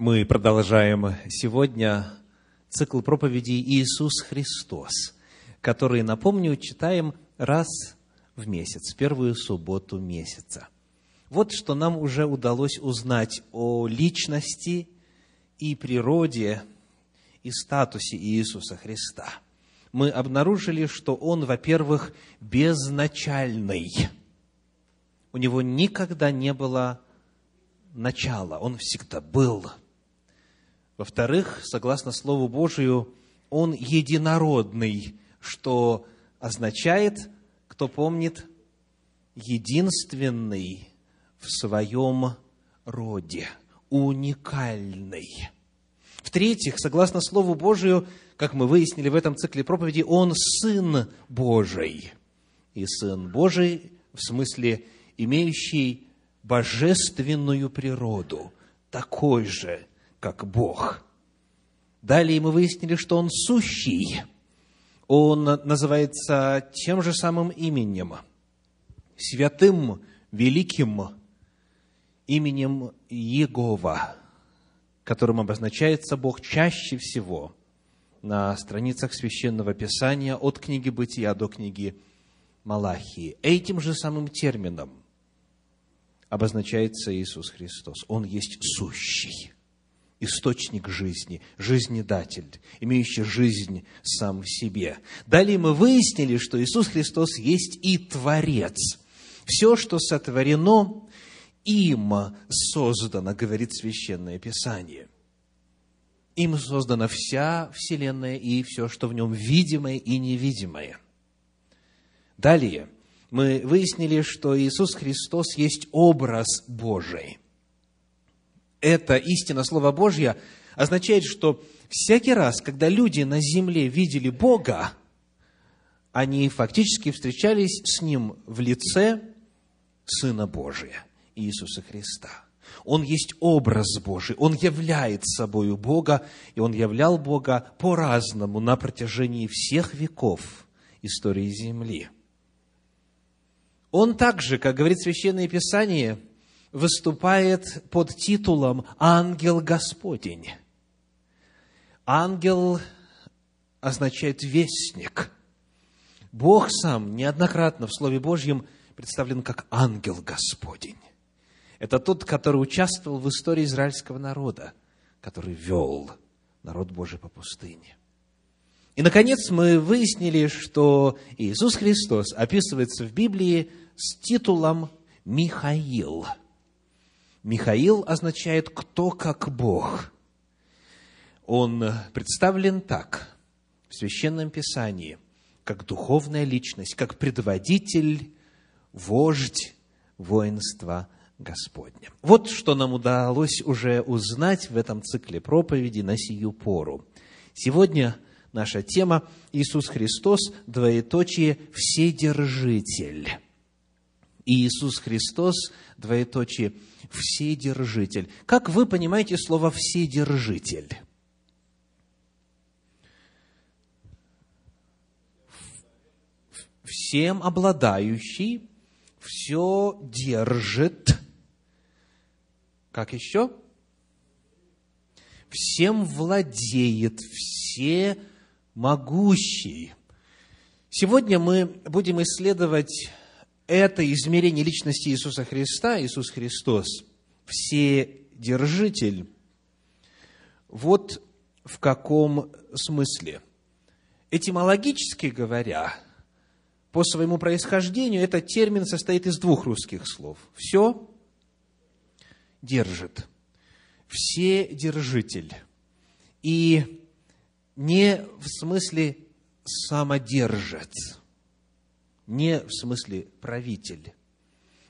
Мы продолжаем сегодня цикл проповедей «Иисус Христос», который, напомню, читаем раз в месяц, первую субботу месяца. Вот что нам уже удалось узнать о личности и природе и статусе Иисуса Христа. Мы обнаружили, что Он, во-первых, безначальный. У Него никогда не было начала, Он всегда был – во-вторых, согласно Слову Божию, Он единородный, что означает, кто помнит, единственный в своем роде, уникальный. В-третьих, согласно Слову Божию, как мы выяснили в этом цикле проповеди, Он Сын Божий. И Сын Божий в смысле имеющий божественную природу, такой же, как Бог. Далее мы выяснили, что Он сущий. Он называется тем же самым именем, святым, великим именем Егова, которым обозначается Бог чаще всего на страницах Священного Писания от книги Бытия до книги Малахии. Этим же самым термином обозначается Иисус Христос. Он есть сущий источник жизни, жизнедатель, имеющий жизнь сам в себе. Далее мы выяснили, что Иисус Христос есть и Творец. Все, что сотворено, им создано, говорит Священное Писание. Им создана вся Вселенная и все, что в нем видимое и невидимое. Далее мы выяснили, что Иисус Христос есть образ Божий – эта истина Слова Божья означает, что всякий раз, когда люди на земле видели Бога, они фактически встречались с Ним в лице Сына Божия, Иисуса Христа. Он есть образ Божий, Он являет собою Бога, и Он являл Бога по-разному на протяжении всех веков истории Земли. Он также, как говорит Священное Писание – выступает под титулом «Ангел Господень». Ангел означает «вестник». Бог сам неоднократно в Слове Божьем представлен как ангел Господень. Это тот, который участвовал в истории израильского народа, который вел народ Божий по пустыне. И, наконец, мы выяснили, что Иисус Христос описывается в Библии с титулом Михаил – Михаил означает «кто как Бог». Он представлен так в Священном Писании, как духовная личность, как предводитель, вождь воинства Господня. Вот что нам удалось уже узнать в этом цикле проповеди на сию пору. Сегодня наша тема Иисус Христос, двоеточие, Вседержитель. Иисус Христос, двоеточие, Вседержитель. Как вы понимаете слово Вседержитель? Всем обладающий, все держит. Как еще? Всем владеет, все могущий. Сегодня мы будем исследовать это измерение личности Иисуса Христа, Иисус Христос, Вседержитель, вот в каком смысле. Этимологически говоря, по своему происхождению этот термин состоит из двух русских слов. Все держит. Вседержитель. И не в смысле самодержец не в смысле правитель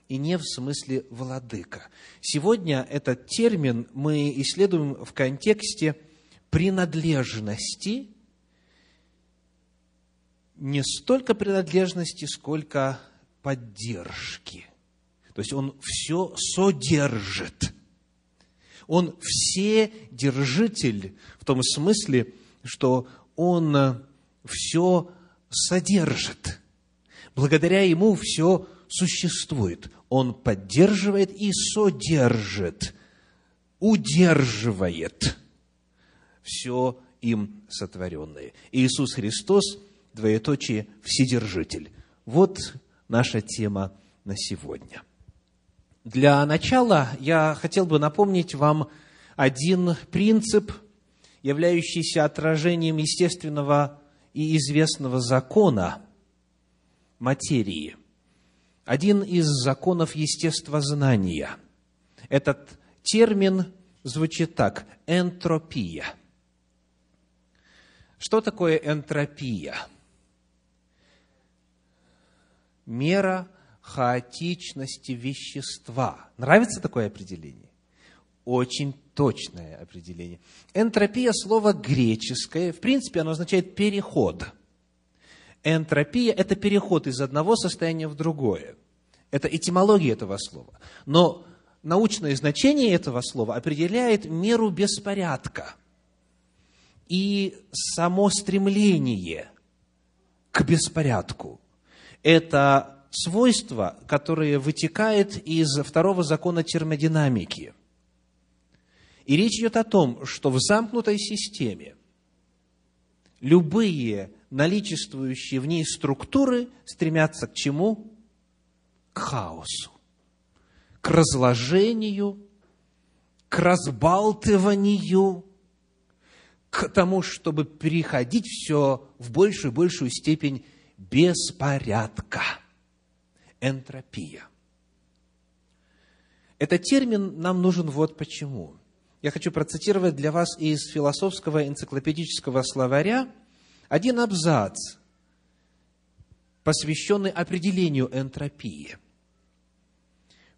и не в смысле владыка. Сегодня этот термин мы исследуем в контексте принадлежности, не столько принадлежности, сколько поддержки. То есть он все содержит. Он все держитель в том смысле, что он все содержит. Благодаря ему все существует. Он поддерживает и содержит удерживает все им сотворенное. Иисус Христос, двоеточие, Вседержитель. Вот наша тема на сегодня. Для начала я хотел бы напомнить вам один принцип, являющийся отражением естественного и известного закона материи. Один из законов естествознания. Этот термин звучит так – энтропия. Что такое энтропия? Мера хаотичности вещества. Нравится такое определение? Очень точное определение. Энтропия – слово греческое. В принципе, оно означает «переход». Энтропия – это переход из одного состояния в другое. Это этимология этого слова. Но научное значение этого слова определяет меру беспорядка и само стремление к беспорядку. Это свойство, которое вытекает из второго закона термодинамики. И речь идет о том, что в замкнутой системе любые наличествующие в ней структуры стремятся к чему? К хаосу, к разложению, к разбалтыванию, к тому, чтобы переходить все в большую и большую степень беспорядка – энтропия. Этот термин нам нужен вот почему. Я хочу процитировать для вас из философского энциклопедического словаря один абзац, посвященный определению энтропии.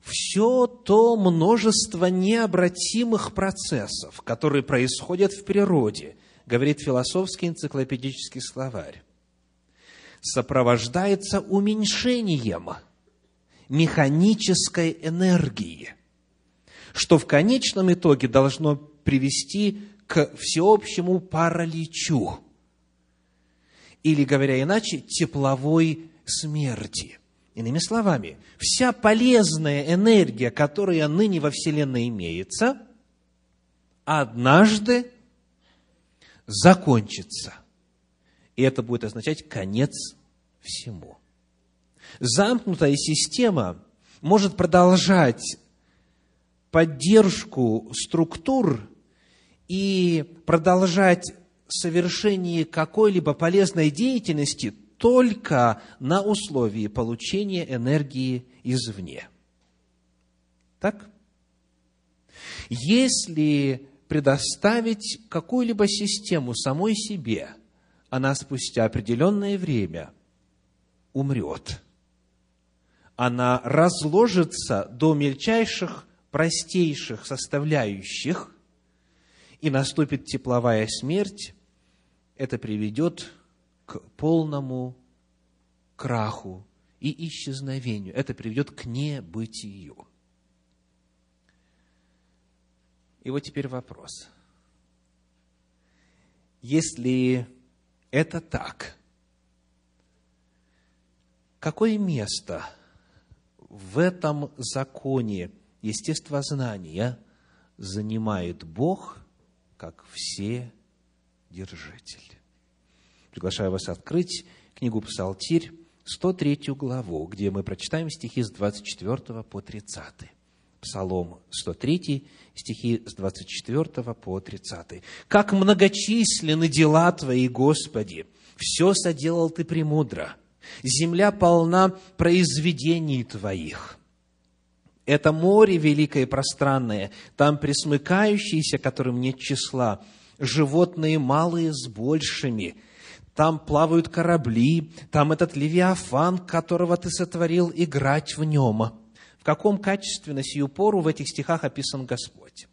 Все то множество необратимых процессов, которые происходят в природе, говорит философский энциклопедический словарь, сопровождается уменьшением – механической энергии, что в конечном итоге должно привести к всеобщему параличу, или, говоря иначе, тепловой смерти. Иными словами, вся полезная энергия, которая ныне во Вселенной имеется, однажды закончится. И это будет означать конец всему замкнутая система может продолжать поддержку структур и продолжать совершение какой-либо полезной деятельности только на условии получения энергии извне. Так? Если предоставить какую-либо систему самой себе, она спустя определенное время умрет – она разложится до мельчайших, простейших составляющих, и наступит тепловая смерть, это приведет к полному краху и исчезновению. Это приведет к небытию. И вот теперь вопрос. Если это так, какое место – в этом законе естествознания занимает Бог как все держитель. Приглашаю вас открыть книгу «Псалтирь», 103 главу, где мы прочитаем стихи с 24 по 30. Псалом 103, стихи с 24 по 30. «Как многочисленны дела Твои, Господи! Все соделал Ты премудро, Земля полна произведений Твоих. Это море великое и пространное, там присмыкающиеся, которым нет числа, животные малые с большими, там плавают корабли, там этот левиафан, которого Ты сотворил, играть в нем. В каком качестве на сию пору в этих стихах описан Господь?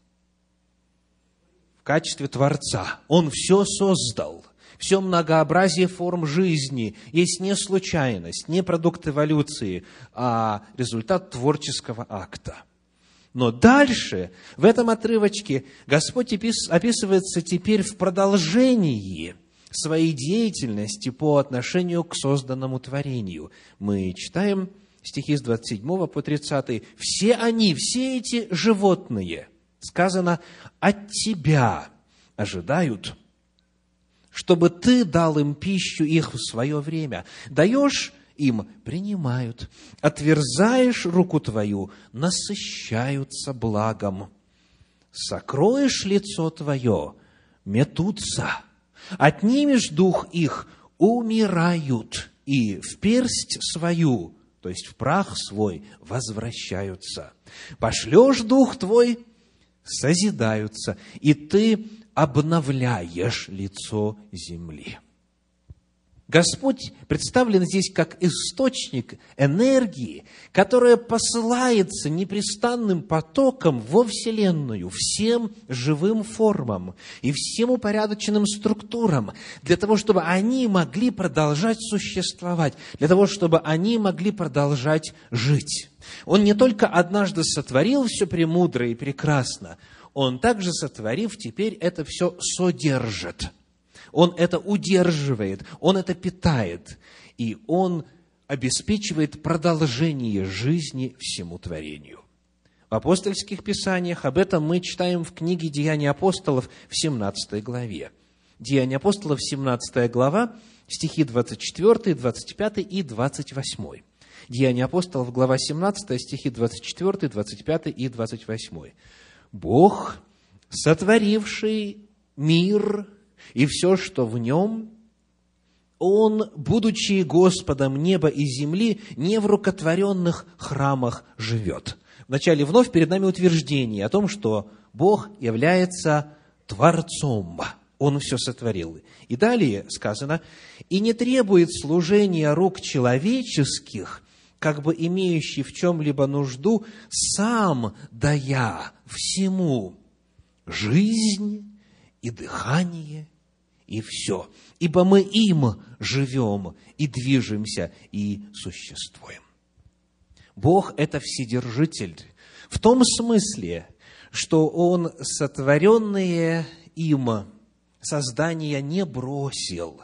В качестве Творца. Он все создал все многообразие форм жизни есть не случайность, не продукт эволюции, а результат творческого акта. Но дальше, в этом отрывочке, Господь описывается теперь в продолжении своей деятельности по отношению к созданному творению. Мы читаем стихи с 27 по 30. «Все они, все эти животные, Сказано, от тебя ожидают, чтобы ты дал им пищу их в свое время. Даешь им принимают, отверзаешь руку твою, насыщаются благом. Сокроешь лицо твое, метутся, отнимешь дух их, умирают, и в персть свою, то есть в прах свой, возвращаются. Пошлешь дух твой, созидаются, и ты обновляешь лицо земли. Господь представлен здесь как источник энергии, которая посылается непрестанным потоком во Вселенную, всем живым формам и всем упорядоченным структурам, для того, чтобы они могли продолжать существовать, для того, чтобы они могли продолжать жить. Он не только однажды сотворил все премудро и прекрасно, Он также, сотворив, теперь это все содержит – он это удерживает, Он это питает, и Он обеспечивает продолжение жизни всему творению. В апостольских писаниях об этом мы читаем в книге «Деяния апостолов» в 17 главе. Деяния апостолов, 17 глава, стихи 24, 25 и 28. Деяния апостолов, глава 17, стихи 24, 25 и 28. «Бог, сотворивший мир и все, что в нем, он, будучи Господом неба и земли, не в рукотворенных храмах живет. Вначале вновь перед нами утверждение о том, что Бог является Творцом. Он все сотворил. И далее сказано, и не требует служения рук человеческих, как бы имеющий в чем-либо нужду, сам дая всему жизнь и дыхание, и все. Ибо мы им живем и движемся и существуем. Бог – это Вседержитель в том смысле, что Он сотворенные им создания не бросил.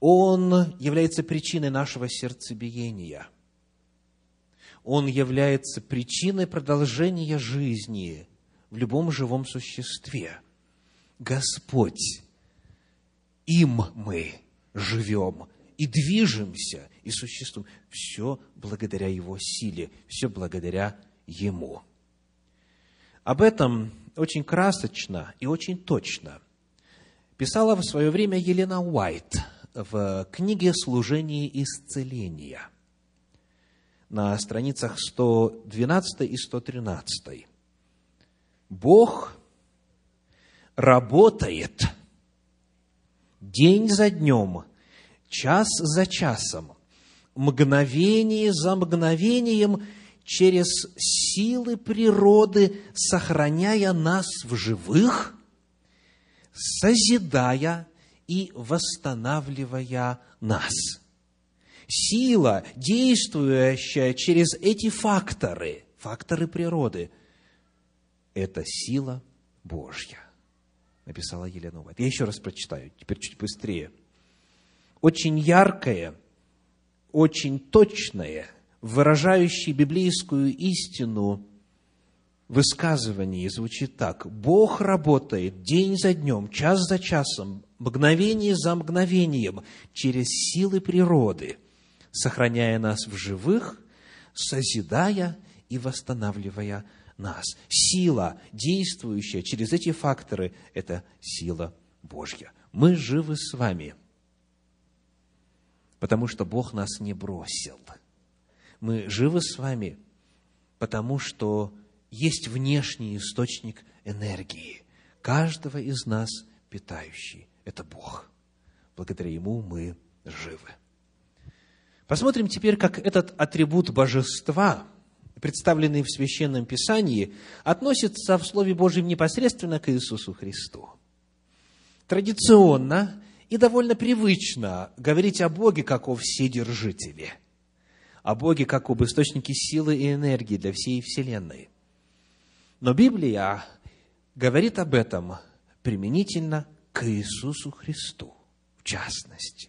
Он является причиной нашего сердцебиения. Он является причиной продолжения жизни в любом живом существе. Господь, им мы живем и движемся, и существуем. Все благодаря Его силе, все благодаря Ему. Об этом очень красочно и очень точно писала в свое время Елена Уайт в книге «Служение исцеления» на страницах 112 и 113. Бог работает день за днем, час за часом, мгновение за мгновением через силы природы, сохраняя нас в живых, созидая и восстанавливая нас. Сила, действующая через эти факторы, факторы природы, это сила Божья написала Елена Уайт. Я еще раз прочитаю, теперь чуть быстрее. Очень яркое, очень точное, выражающее библейскую истину высказывание звучит так. Бог работает день за днем, час за часом, мгновение за мгновением через силы природы, сохраняя нас в живых, созидая и восстанавливая нас. Сила, действующая через эти факторы, это сила Божья. Мы живы с вами, потому что Бог нас не бросил. Мы живы с вами, потому что есть внешний источник энергии, каждого из нас питающий. Это Бог. Благодаря Ему мы живы. Посмотрим теперь, как этот атрибут божества – представленные в Священном Писании, относятся в Слове Божьем непосредственно к Иисусу Христу. Традиционно и довольно привычно говорить о Боге как о Вседержителе, о Боге как об источнике силы и энергии для всей Вселенной. Но Библия говорит об этом применительно к Иисусу Христу, в частности.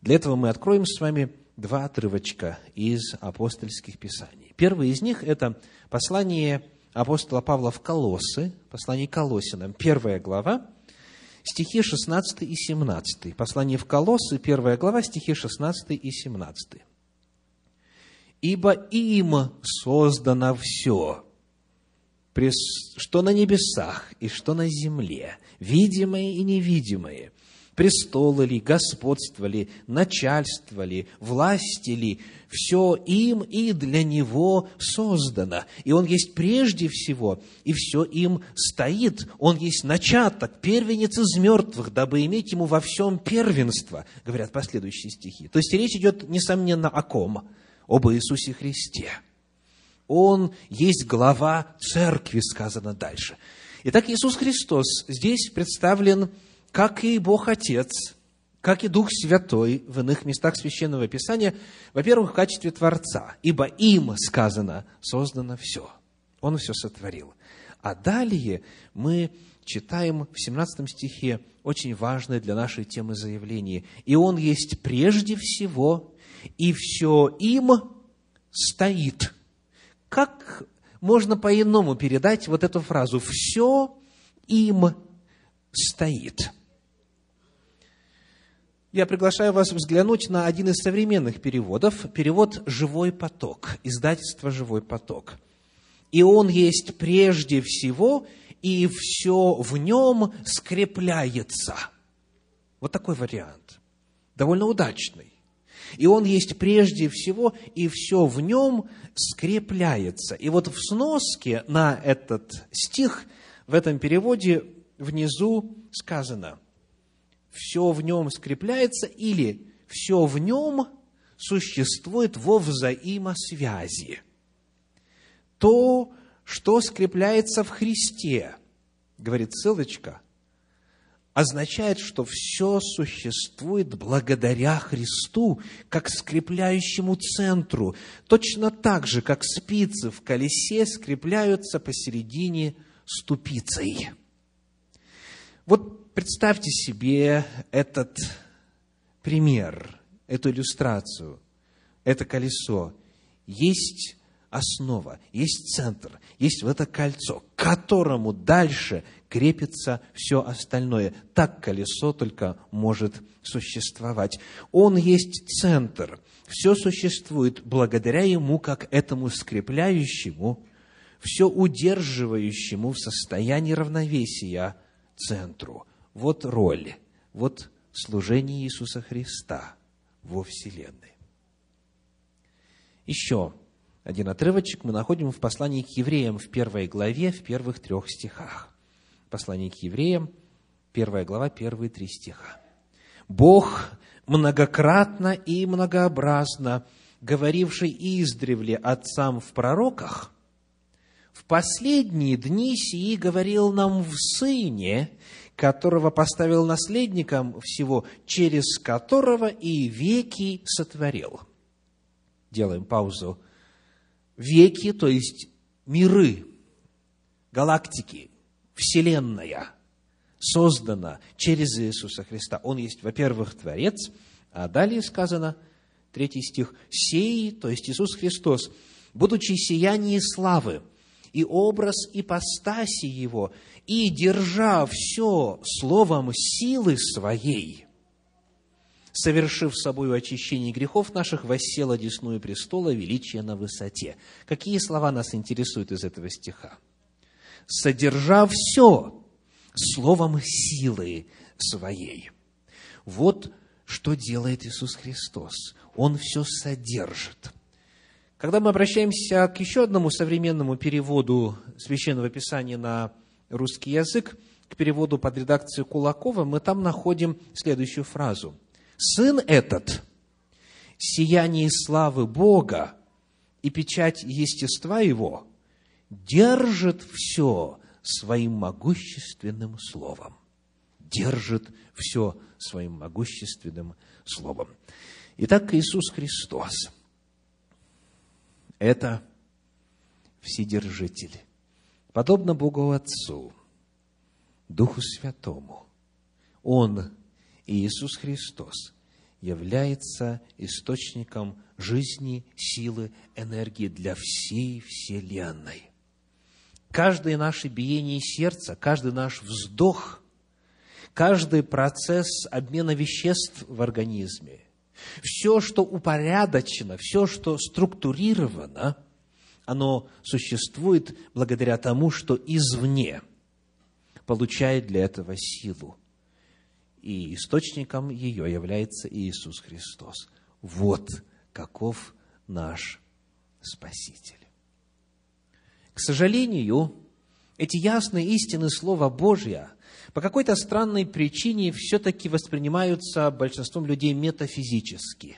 Для этого мы откроем с вами два отрывочка из апостольских писаний. Первый из них – это послание апостола Павла в Колоссы, послание Колосинам, первая глава, стихи 16 и 17. Послание в Колоссы, первая глава, стихи 16 и 17. «Ибо им создано все, что на небесах и что на земле, видимое и невидимое, престолы ли, господство ли, начальство ли, власти ли, все им и для него создано. И он есть прежде всего, и все им стоит. Он есть начаток, первенец из мертвых, дабы иметь ему во всем первенство, говорят последующие стихи. То есть речь идет, несомненно, о ком? Об Иисусе Христе. Он есть глава церкви, сказано дальше. Итак, Иисус Христос здесь представлен как и Бог Отец, как и Дух Святой в иных местах Священного Писания, во-первых, в качестве Творца, ибо им сказано, создано все. Он все сотворил. А далее мы читаем в 17 стихе очень важное для нашей темы заявление. «И Он есть прежде всего, и все им стоит». Как можно по-иному передать вот эту фразу «все им стоит»? Я приглашаю вас взглянуть на один из современных переводов, перевод «Живой поток», издательство «Живой поток». И он есть прежде всего, и все в нем скрепляется. Вот такой вариант. Довольно удачный. И он есть прежде всего, и все в нем скрепляется. И вот в сноске на этот стих, в этом переводе внизу сказано – все в нем скрепляется или все в нем существует во взаимосвязи. То, что скрепляется в Христе, говорит ссылочка, означает, что все существует благодаря Христу, как скрепляющему центру, точно так же, как спицы в колесе скрепляются посередине ступицей. Вот представьте себе этот пример, эту иллюстрацию, это колесо. Есть основа, есть центр, есть вот это кольцо, к которому дальше крепится все остальное. Так колесо только может существовать. Он есть центр. Все существует благодаря ему, как этому скрепляющему, все удерживающему в состоянии равновесия центру – вот роль, вот служение Иисуса Христа во Вселенной. Еще один отрывочек мы находим в послании к евреям в первой главе, в первых трех стихах. Послание к евреям, первая глава, первые три стиха. «Бог многократно и многообразно, говоривший издревле отцам в пророках, в последние дни сии говорил нам в Сыне, которого поставил наследником всего, через которого и веки сотворил. Делаем паузу. Веки, то есть миры, галактики, Вселенная создана через Иисуса Христа. Он есть, во-первых, Творец, а далее сказано, третий стих, «Сей, то есть Иисус Христос, будучи сияние славы, и образ ипостаси Его, и, держа все словом силы своей, совершив собою очищение грехов наших, воссел одесную престола величия на высоте. Какие слова нас интересуют из этого стиха? Содержа все словом силы своей. Вот что делает Иисус Христос. Он все содержит. Когда мы обращаемся к еще одному современному переводу Священного Писания на русский язык, к переводу под редакцию Кулакова, мы там находим следующую фразу. «Сын этот, сияние славы Бога и печать естества Его, держит все своим могущественным словом». Держит все своим могущественным словом. Итак, Иисус Христос – это Вседержитель подобно Богу Отцу, Духу Святому, Он, Иисус Христос, является источником жизни, силы, энергии для всей Вселенной. каждое наше биение сердца, каждый наш вздох, каждый процесс обмена веществ в организме, все, что упорядочено, все, что структурировано, оно существует благодаря тому, что извне получает для этого силу. И источником ее является Иисус Христос. Вот каков наш Спаситель. К сожалению, эти ясные истины Слова Божья по какой-то странной причине все-таки воспринимаются большинством людей метафизически,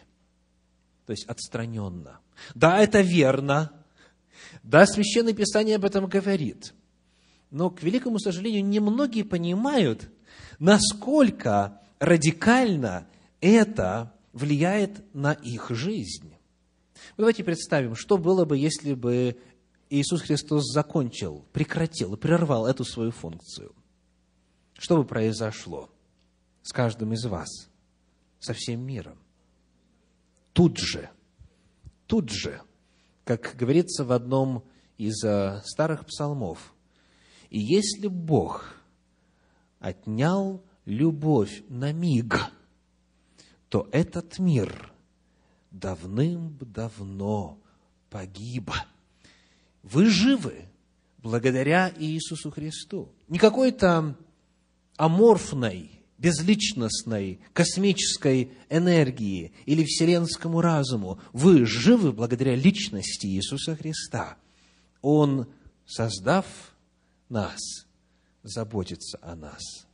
то есть отстраненно. Да, это верно. Да, Священное Писание об этом говорит. Но, к великому сожалению, немногие понимают, насколько радикально это влияет на их жизнь. Давайте представим, что было бы, если бы Иисус Христос закончил, прекратил, прервал эту свою функцию. Что бы произошло с каждым из вас, со всем миром? Тут же, тут же, как говорится в одном из э, старых псалмов, «И если Бог отнял любовь на миг, то этот мир давным-давно погиб». Вы живы благодаря Иисусу Христу. Не какой-то аморфной, безличностной, космической энергии или вселенскому разуму. Вы живы благодаря личности Иисуса Христа. Он, создав нас, заботится о нас,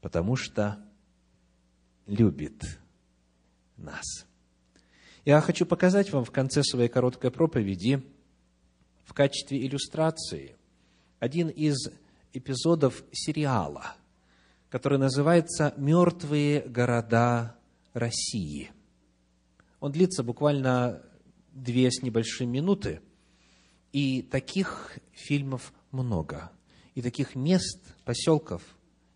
потому что любит нас. Я хочу показать вам в конце своей короткой проповеди – в качестве иллюстрации один из эпизодов сериала, который называется «Мертвые города России». Он длится буквально две с небольшим минуты, и таких фильмов много, и таких мест, поселков,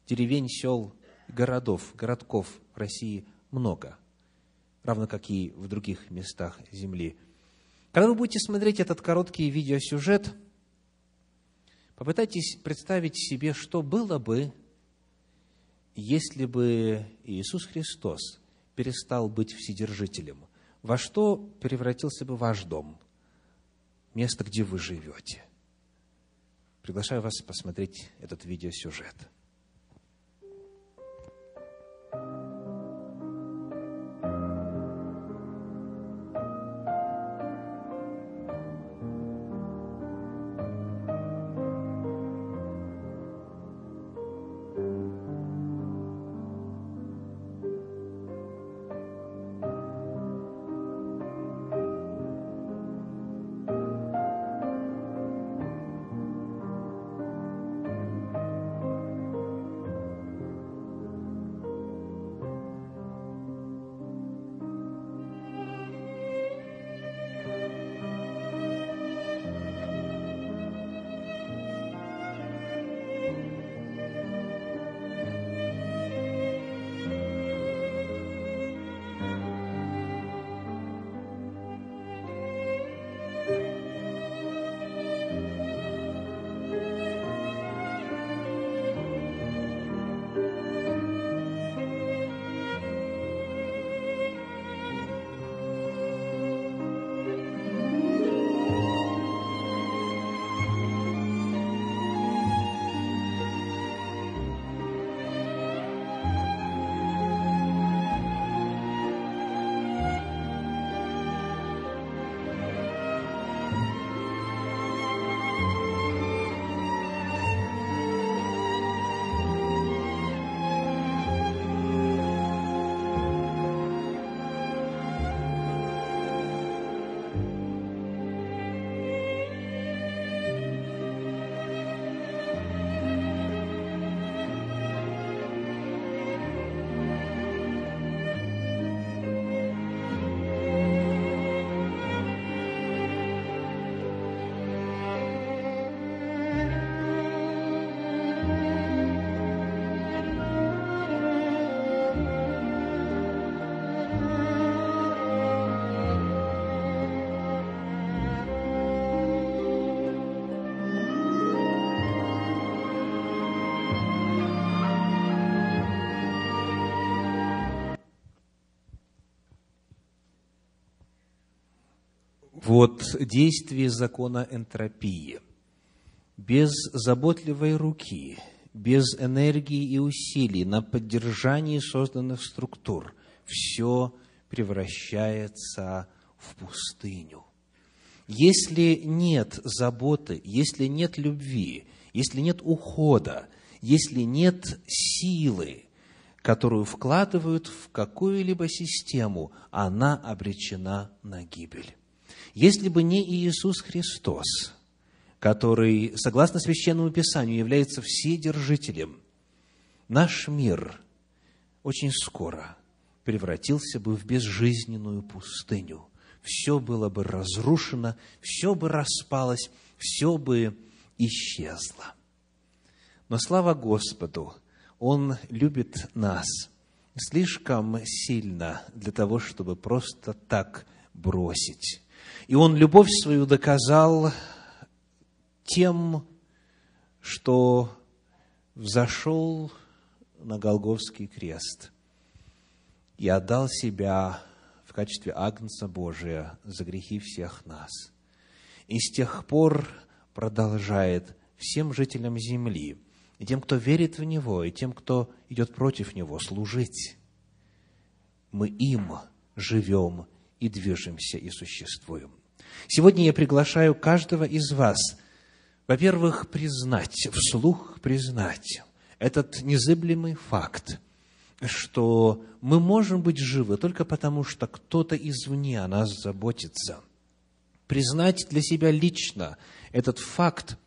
деревень, сел, городов, городков в России много, равно как и в других местах Земли – когда вы будете смотреть этот короткий видеосюжет, попытайтесь представить себе, что было бы, если бы Иисус Христос перестал быть вседержителем. Во что превратился бы ваш дом, место, где вы живете? Приглашаю вас посмотреть этот видеосюжет. Вот действие закона энтропии. Без заботливой руки, без энергии и усилий на поддержание созданных структур все превращается в пустыню. Если нет заботы, если нет любви, если нет ухода, если нет силы, которую вкладывают в какую-либо систему, она обречена на гибель. Если бы не Иисус Христос, который, согласно Священному Писанию, является вседержителем, наш мир очень скоро превратился бы в безжизненную пустыню. Все было бы разрушено, все бы распалось, все бы исчезло. Но слава Господу, Он любит нас слишком сильно для того, чтобы просто так бросить. И Он любовь свою доказал тем, что взошел на Голговский крест и отдал себя в качестве Агнца Божия за грехи всех нас. И с тех пор продолжает всем жителям земли, и тем, кто верит в Него, и тем, кто идет против Него, служить. Мы им живем и движемся и существуем. Сегодня я приглашаю каждого из вас, во-первых, признать, вслух признать этот незыблемый факт, что мы можем быть живы только потому, что кто-то извне о нас заботится. Признать для себя лично этот факт,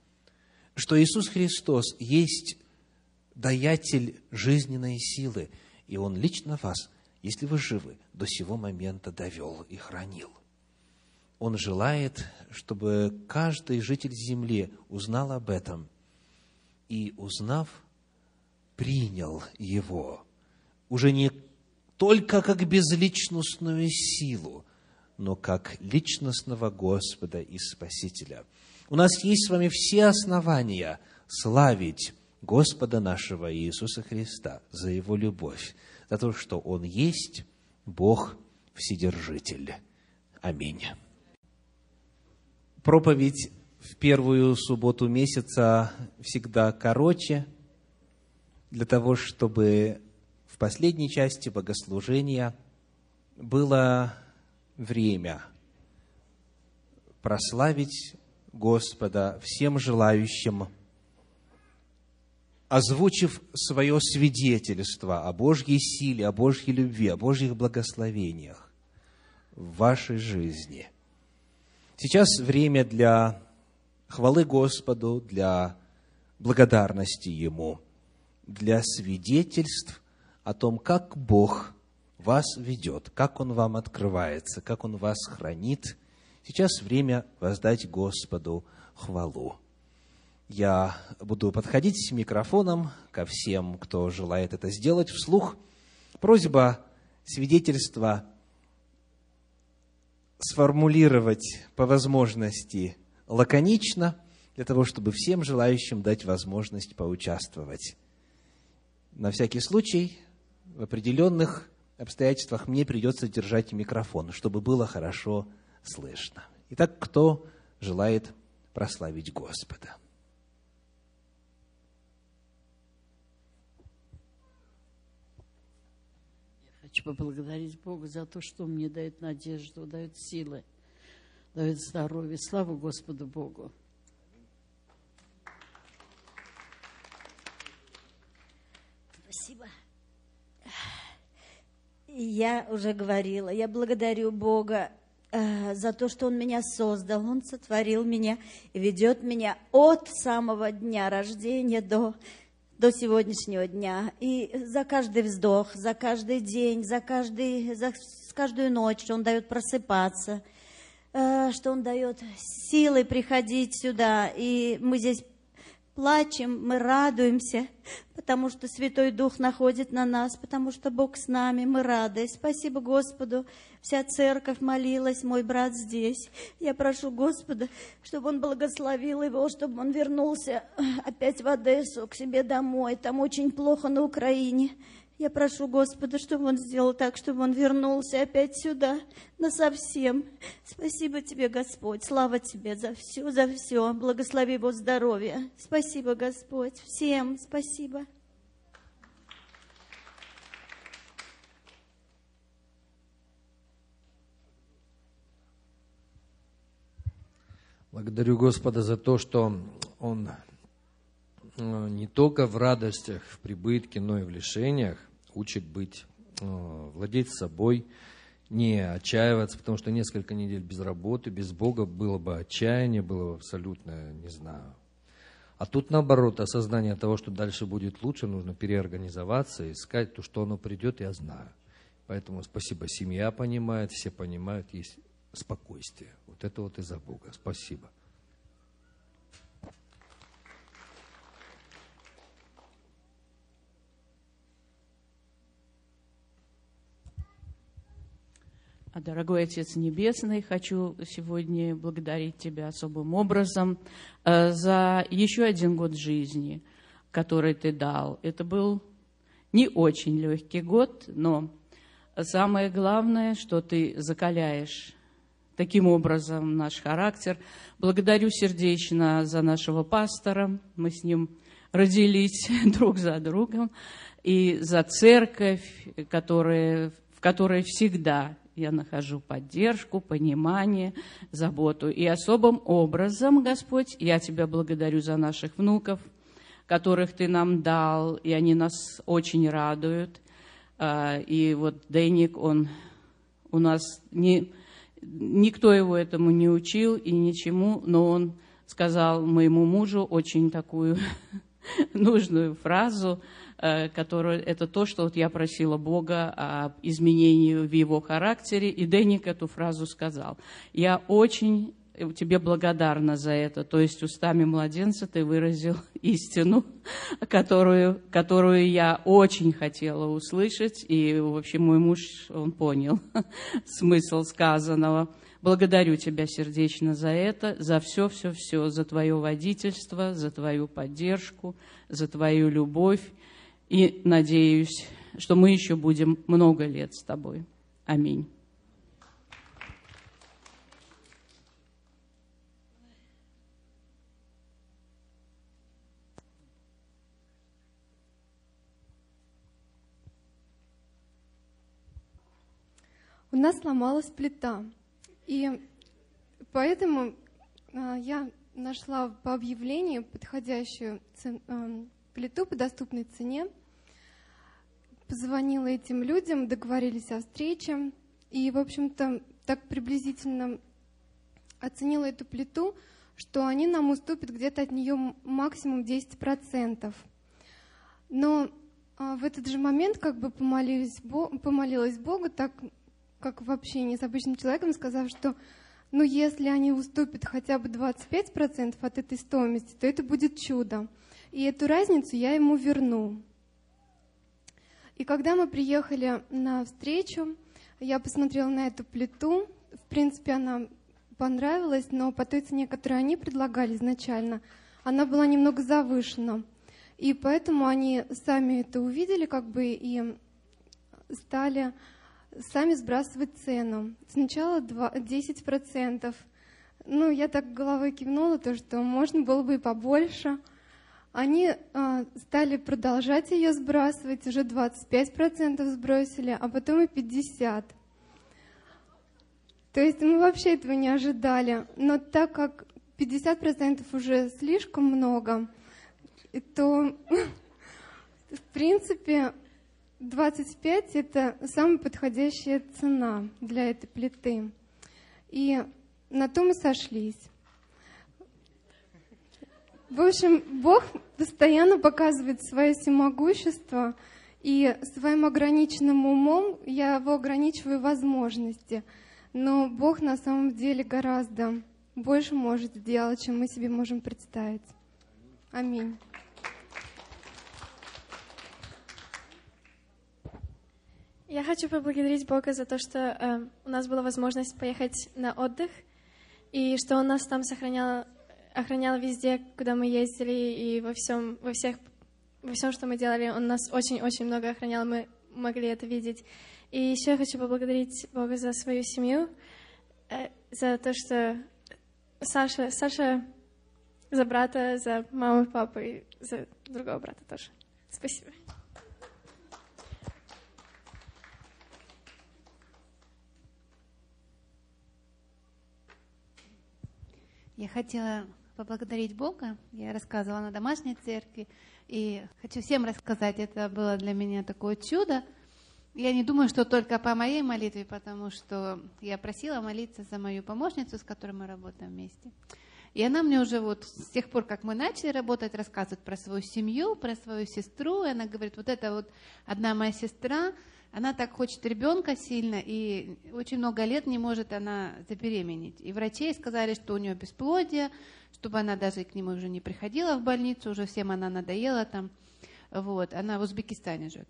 что Иисус Христос есть даятель жизненной силы, и Он лично вас, если вы живы, до сего момента довел и хранил. Он желает, чтобы каждый житель земли узнал об этом и, узнав, принял Его уже не только как безличностную силу, но как личностного Господа и Спасителя – у нас есть с вами все основания славить Господа нашего Иисуса Христа за Его любовь, за то, что Он есть Бог Вседержитель. Аминь. Проповедь в первую субботу месяца всегда короче, для того, чтобы в последней части богослужения было время прославить Господа всем желающим, озвучив свое свидетельство о Божьей силе, о Божьей любви, о Божьих благословениях в вашей жизни. Сейчас время для хвалы Господу, для благодарности Ему, для свидетельств о том, как Бог вас ведет, как Он вам открывается, как Он вас хранит – Сейчас время воздать Господу хвалу. Я буду подходить с микрофоном ко всем, кто желает это сделать вслух. Просьба свидетельства сформулировать по возможности лаконично, для того, чтобы всем желающим дать возможность поучаствовать. На всякий случай, в определенных обстоятельствах мне придется держать микрофон, чтобы было хорошо слышно. Итак, кто желает прославить Господа? Хочу поблагодарить Бога за то, что Он мне дает надежду, дает силы, дает здоровье. Слава Господу Богу! Спасибо. Я уже говорила, я благодарю Бога Э, за то, что Он меня создал, Он сотворил меня и ведет меня от самого дня рождения до, до сегодняшнего дня. И за каждый вздох, за каждый день, за, каждый, за каждую ночь, что Он дает просыпаться, э, что Он дает силы приходить сюда. И мы здесь плачем, мы радуемся, потому что Святой Дух находит на нас, потому что Бог с нами, мы рады. Спасибо Господу. Вся церковь молилась, мой брат здесь. Я прошу Господа, чтобы Он благословил его, чтобы он вернулся опять в Одессу, к себе домой. Там очень плохо на Украине. Я прошу Господа, чтобы Он сделал так, чтобы он вернулся опять сюда, на совсем. Спасибо тебе, Господь. Слава тебе за все, за все. Благослови его здоровье. Спасибо, Господь. Всем спасибо. Благодарю Господа за то, что Он э, не только в радостях, в прибытке, но и в лишениях учит быть, э, владеть собой, не отчаиваться, потому что несколько недель без работы, без Бога было бы отчаяние, было бы абсолютно, не знаю. А тут наоборот, осознание того, что дальше будет лучше, нужно переорганизоваться, искать то, что оно придет, я знаю. Поэтому спасибо, семья понимает, все понимают, есть спокойствие. Вот это вот из-за Бога. Спасибо. А, дорогой Отец Небесный, хочу сегодня благодарить Тебя особым образом э, за еще один год жизни, который Ты дал. Это был не очень легкий год, но самое главное, что Ты закаляешь таким образом наш характер. Благодарю сердечно за нашего пастора. Мы с ним родились друг за другом. И за церковь, которая, в которой всегда я нахожу поддержку, понимание, заботу. И особым образом, Господь, я Тебя благодарю за наших внуков, которых Ты нам дал, и они нас очень радуют. А, и вот Дэник, он у нас не, никто его этому не учил и ничему, но он сказал моему мужу очень такую нужную фразу – Э, которое это то, что вот я просила Бога об изменении в его характере, и Денник эту фразу сказал. Я очень тебе благодарна за это. То есть устами младенца ты выразил истину, которую, которую я очень хотела услышать. И, в общем, мой муж, он понял смысл сказанного. Благодарю тебя сердечно за это, за все-все-все, за твое водительство, за твою поддержку, за твою любовь. И надеюсь, что мы еще будем много лет с тобой. Аминь. У нас сломалась плита, и поэтому а, я нашла по объявлению подходящую а, плиту по доступной цене. Позвонила этим людям, договорились о встрече. И, в общем-то, так приблизительно оценила эту плиту, что они нам уступят где-то от нее максимум 10%. Но а, в этот же момент как бы помолилась, помолилась Богу, так как в общении с обычным человеком, сказав, что ну, если они уступят хотя бы 25% от этой стоимости, то это будет чудо и эту разницу я ему верну. И когда мы приехали на встречу, я посмотрела на эту плиту. В принципе, она понравилась, но по той цене, которую они предлагали изначально, она была немного завышена. И поэтому они сами это увидели, как бы и стали сами сбрасывать цену. Сначала 10%. Ну, я так головой кивнула, то, что можно было бы и побольше – они э, стали продолжать ее сбрасывать, уже 25% сбросили, а потом и 50%. То есть мы вообще этого не ожидали. Но так как 50% уже слишком много, то в принципе 25 это самая подходящая цена для этой плиты. И на то мы сошлись. В общем, Бог постоянно показывает свое всемогущество, и своим ограниченным умом я его ограничиваю возможности. Но Бог на самом деле гораздо больше может сделать, чем мы себе можем представить. Аминь. Я хочу поблагодарить Бога за то, что э, у нас была возможность поехать на отдых, и что Он нас там сохранял охранял везде, куда мы ездили, и во всем, во всех во всем, что мы делали, Он нас очень-очень много охранял, мы могли это видеть. И еще я хочу поблагодарить Бога за свою семью, э, за то, что Саша, Саша за брата, за маму, папу и за другого брата тоже. Спасибо. Я хотела поблагодарить Бога. Я рассказывала на домашней церкви. И хочу всем рассказать, это было для меня такое чудо. Я не думаю, что только по моей молитве, потому что я просила молиться за мою помощницу, с которой мы работаем вместе. И она мне уже вот с тех пор, как мы начали работать, рассказывает про свою семью, про свою сестру. И она говорит, вот это вот одна моя сестра, она так хочет ребенка сильно, и очень много лет не может она забеременеть. И врачи сказали, что у нее бесплодие, чтобы она даже к нему уже не приходила в больницу, уже всем она надоела там. Вот, она в Узбекистане живет.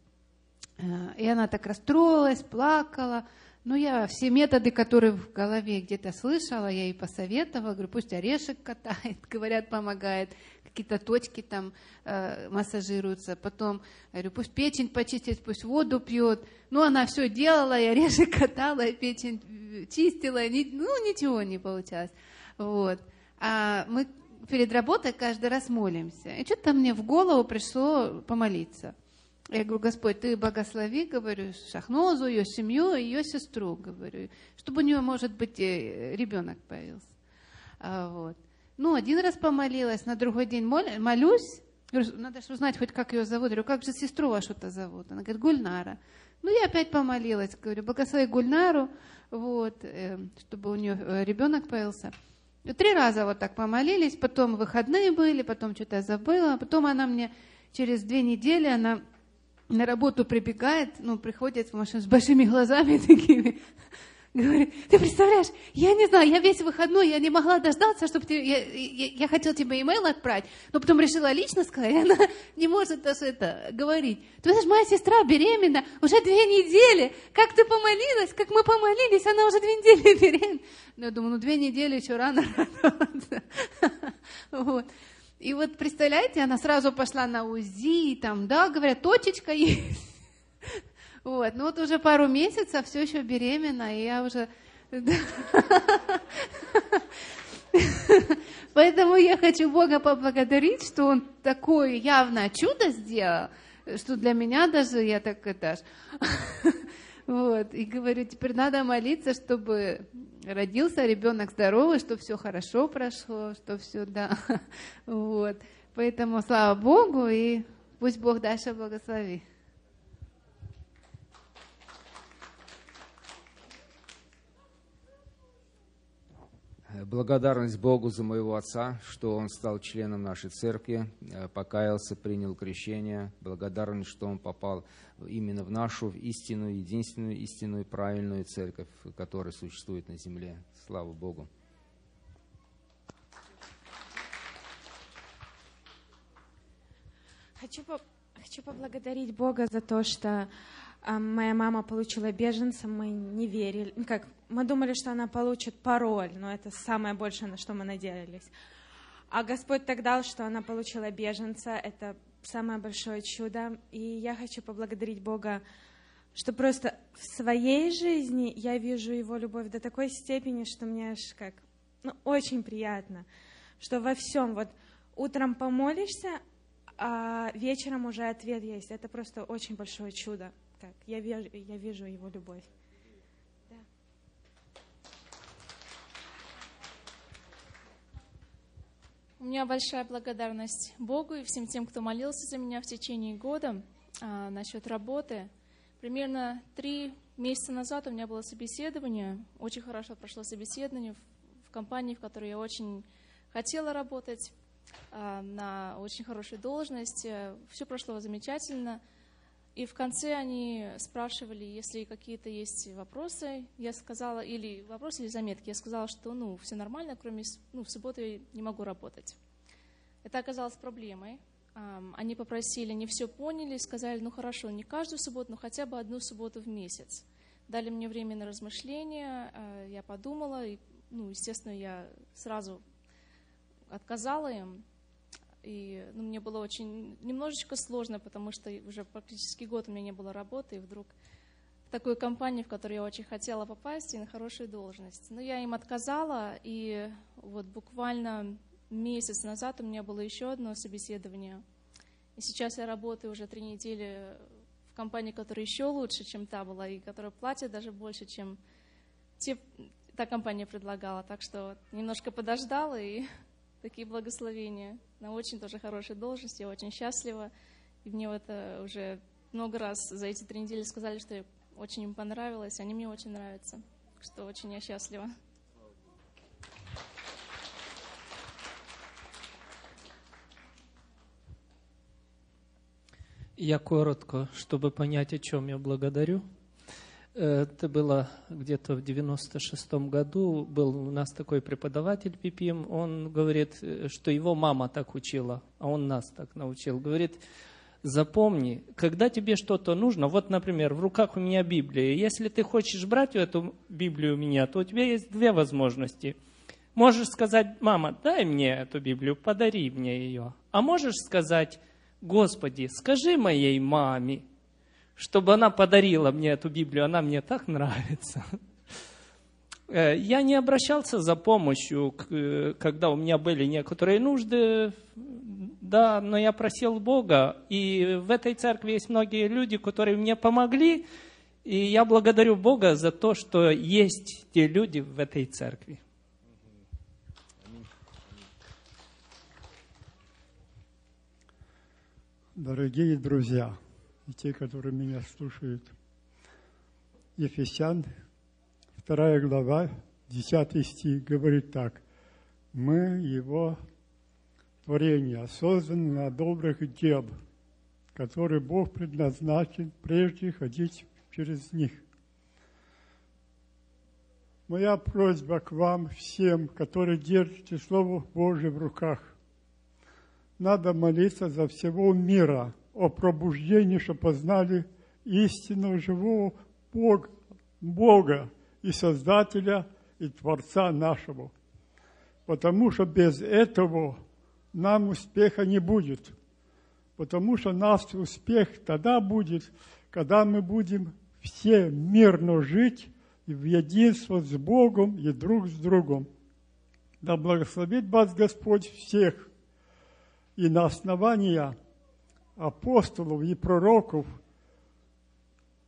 Э, и она так расстроилась, плакала. Ну, я все методы, которые в голове где-то слышала, я ей посоветовала. Говорю, пусть орешек катает, говорят, помогает. Какие-то точки там э, массажируются. Потом, говорю, пусть печень почистит, пусть воду пьет. Ну, она все делала, я орешек катала, печень э, чистила. Ни, ну, ничего не получалось. Вот. А мы перед работой каждый раз молимся. И что-то мне в голову пришло помолиться. Я говорю, Господь, ты благослови, говорю, Шахнозу, ее семью, ее сестру, говорю, чтобы у нее, может быть, ребенок появился. А, вот. Ну, один раз помолилась, на другой день мол, молюсь, говорю, надо же узнать хоть как ее зовут. Говорю, как же сестру вашу-то зовут? Она говорит, Гульнара. Ну, я опять помолилась, говорю, благослови Гульнару, вот, э, чтобы у нее э, ребенок появился. И три раза вот так помолились, потом выходные были, потом что-то забыла, потом она мне через две недели, она на работу прибегает, ну, приходит в машину с большими глазами такими, говорит, ты представляешь, я не знаю, я весь выходной, я не могла дождаться, чтобы ты, я, я, я хотела тебе имейл отправить, но потом решила лично сказать, она не может даже это говорить. Ты знаешь, моя сестра беременна уже две недели, как ты помолилась, как мы помолились, она уже две недели беременна. Ну, я думаю, ну, две недели еще рано. Вот. И вот представляете, она сразу пошла на УЗИ, там, да, говорят, точечка есть. Вот, ну вот уже пару месяцев, все еще беременна, и я уже... Поэтому я хочу Бога поблагодарить, что Он такое явное чудо сделал, что для меня даже я так это вот, и говорю, теперь надо молиться, чтобы родился ребенок здоровый, что все хорошо прошло, что все, да. Вот. Поэтому слава Богу, и пусть Бог дальше благослови. Благодарность Богу за моего отца, что он стал членом нашей церкви, э, покаялся, принял крещение. Благодарность, что он попал именно в нашу истинную, единственную истинную правильную церковь, которая существует на земле. Слава Богу. Хочу, хочу поблагодарить Бога за то, что моя мама получила беженца, мы не верили, ну, как, мы думали, что она получит пароль, но это самое большее, на что мы надеялись. А Господь так дал, что она получила беженца, это самое большое чудо. И я хочу поблагодарить Бога, что просто в своей жизни я вижу Его любовь до такой степени, что мне аж как, ну, очень приятно, что во всем, вот утром помолишься, а вечером уже ответ есть. Это просто очень большое чудо так. Я вижу, я вижу его любовь. Да. У меня большая благодарность Богу и всем тем, кто молился за меня в течение года а, насчет работы. Примерно три месяца назад у меня было собеседование. Очень хорошо прошло собеседование в, в компании, в которой я очень хотела работать, а, на очень хорошей должности. Все прошло замечательно. И в конце они спрашивали, если какие-то есть вопросы, я сказала, или вопросы, или заметки, я сказала, что ну, все нормально, кроме ну, в субботу я не могу работать. Это оказалось проблемой. Они попросили, не все поняли, сказали, ну хорошо, не каждую субботу, но хотя бы одну субботу в месяц. Дали мне время на размышления, а, я подумала, и, ну, естественно, я сразу отказала им. И ну, мне было очень немножечко сложно, потому что уже практически год у меня не было работы, и вдруг в такую компанию, в которую я очень хотела попасть, и на хорошую должность. Но я им отказала, и вот буквально месяц назад у меня было еще одно собеседование. И сейчас я работаю уже три недели в компании, которая еще лучше, чем та была, и которая платит даже больше, чем те, та компания предлагала. Так что немножко подождала, и такие благословения на очень тоже хорошей должности. Я очень счастлива. И мне это уже много раз за эти три недели сказали, что очень им понравилось. Они мне очень нравятся. Что очень я счастлива. Я коротко, чтобы понять, о чем я благодарю. Это было где-то в 96-м году. Был у нас такой преподаватель Пипим. Он говорит, что его мама так учила, а он нас так научил. Говорит, запомни, когда тебе что-то нужно, вот, например, в руках у меня Библия. Если ты хочешь брать эту Библию у меня, то у тебя есть две возможности. Можешь сказать, мама, дай мне эту Библию, подари мне ее. А можешь сказать, Господи, скажи моей маме, чтобы она подарила мне эту Библию, она мне так нравится. Э, я не обращался за помощью, э, когда у меня были некоторые нужды, да, но я просил Бога, и в этой церкви есть многие люди, которые мне помогли, и я благодарю Бога за то, что есть те люди в этой церкви. Дорогие друзья, и те, которые меня слушают, Ефесян, вторая глава, 10 стих говорит так. Мы его творение, созданы на добрых дел, которые Бог предназначен прежде ходить через них. Моя просьба к вам всем, которые держите Слово Божие в руках, надо молиться за всего мира о пробуждении, чтобы познали истинного живого Бога, Бога и Создателя и Творца нашего. Потому что без этого нам успеха не будет. Потому что наш успех тогда будет, когда мы будем все мирно жить в единство с Богом и друг с другом. Да благословит вас Господь всех – и на основании апостолов и пророков,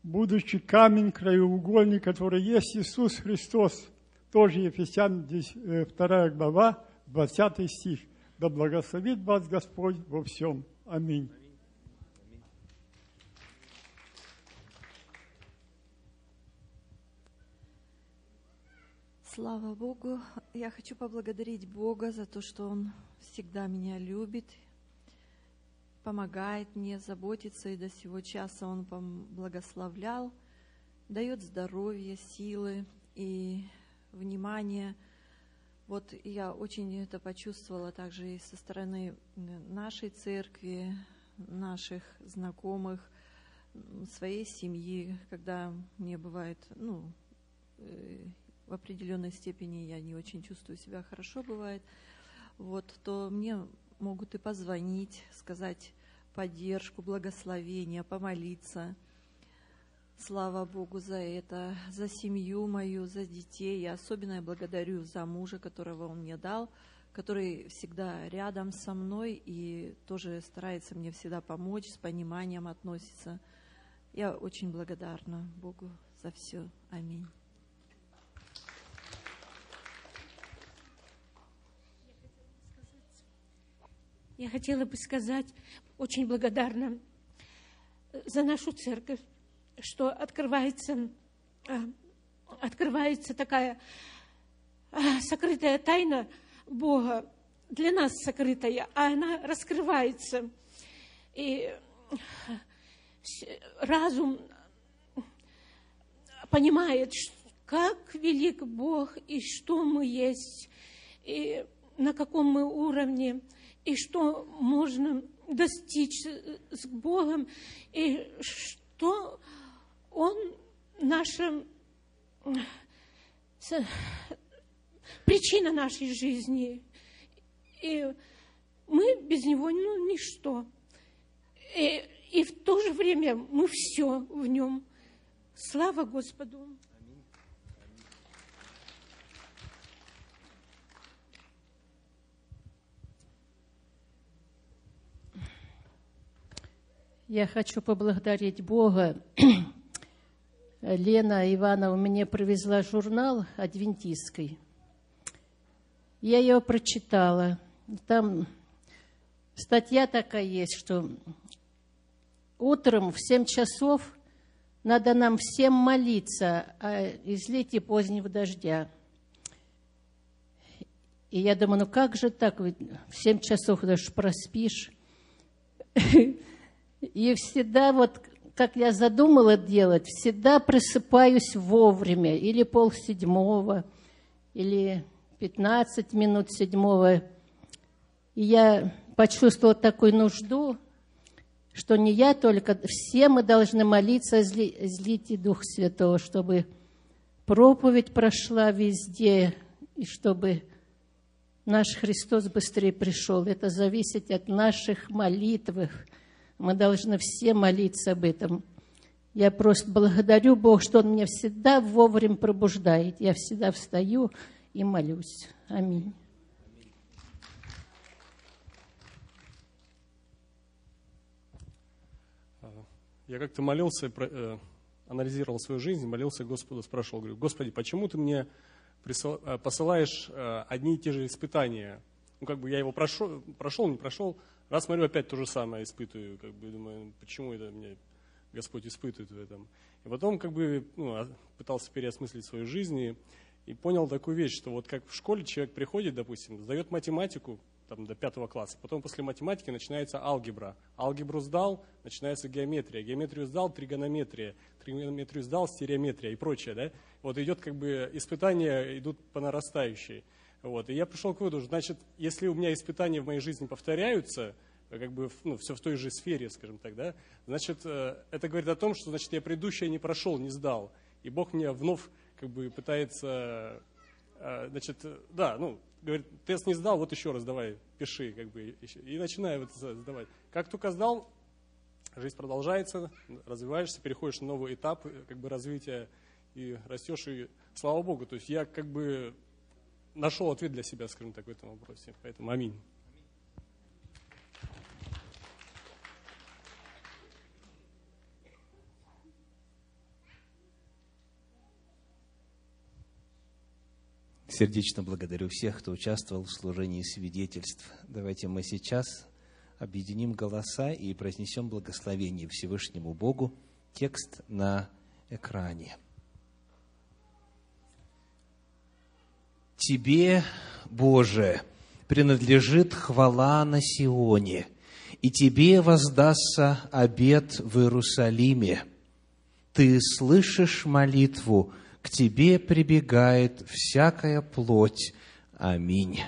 будучи камень краеугольный, который есть Иисус Христос, тоже Ефесян 2 э, глава, 20 стих. Да благословит вас Господь во всем. Аминь. Слава Богу! Я хочу поблагодарить Бога за то, что Он всегда меня любит, помогает мне, заботится, и до сего часа Он благословлял, дает здоровье, силы и внимание. Вот я очень это почувствовала также и со стороны нашей церкви, наших знакомых, своей семьи, когда мне бывает, ну, э, в определенной степени я не очень чувствую себя хорошо, бывает, вот, то мне могут и позвонить, сказать поддержку, благословение, помолиться. Слава Богу за это, за семью мою, за детей. Я особенно благодарю за мужа, которого он мне дал, который всегда рядом со мной и тоже старается мне всегда помочь, с пониманием относится. Я очень благодарна Богу за все. Аминь. Я хотела бы сказать, очень благодарна э, за нашу церковь, что открывается, а, открывается такая а, сокрытая тайна Бога, для нас сокрытая, а она раскрывается. И разум понимает, как велик Бог и что мы есть, и на каком мы уровне – и что можно достичь с Богом, и что Он наша причина нашей жизни. И мы без него ну, ничто. И, и в то же время мы все в нем. Слава Господу! Я хочу поблагодарить Бога. Лена Иванова мне привезла журнал адвентистский. Я ее прочитала. Там статья такая есть, что утром в 7 часов надо нам всем молиться о излете позднего дождя. И я думаю, ну как же так, в 7 часов даже проспишь. И всегда вот, как я задумала делать, всегда просыпаюсь вовремя, или полседьмого, или 15 минут седьмого. И я почувствовала такую нужду, что не я только, все мы должны молиться о злите Дух Святого, чтобы проповедь прошла везде, и чтобы наш Христос быстрее пришел. Это зависит от наших молитв, мы должны все молиться об этом. Я просто благодарю Бога, что Он меня всегда вовремя пробуждает. Я всегда встаю и молюсь. Аминь. Я как-то молился, э, анализировал свою жизнь, молился Господу, спрашивал, говорю, Господи, почему ты мне э, посылаешь э, одни и те же испытания? Ну, как бы я его прошел, прошел, не прошел, Раз смотрю, опять то же самое испытываю, как бы думаю, почему это меня Господь испытывает в этом. И потом как бы ну, а, пытался переосмыслить свою жизнь и, и понял такую вещь, что вот как в школе человек приходит, допустим, сдает математику там, до пятого класса, потом после математики начинается алгебра. Алгебру сдал, начинается геометрия. Геометрию сдал, тригонометрия. Тригонометрию сдал, стереометрия и прочее. Да? Вот идет как бы испытания, идут по нарастающей. Вот. И я пришел к выводу, значит, если у меня испытания в моей жизни повторяются, как бы ну, все в той же сфере, скажем так, да, значит, э, это говорит о том, что значит, я предыдущее не прошел, не сдал. И Бог меня вновь как бы пытается, э, значит, да, ну, говорит, тест не сдал, вот еще раз давай, пиши, как бы, и начинаю вот сдавать. Как только сдал, жизнь продолжается, развиваешься, переходишь на новый этап как бы развития и растешь, и слава Богу, то есть я как бы нашел ответ для себя, скажем так, в этом вопросе. Поэтому аминь. Сердечно благодарю всех, кто участвовал в служении свидетельств. Давайте мы сейчас объединим голоса и произнесем благословение Всевышнему Богу. Текст на экране. Тебе, Боже, принадлежит хвала на Сионе, и Тебе воздастся обед в Иерусалиме. Ты слышишь молитву, к Тебе прибегает всякая плоть. Аминь.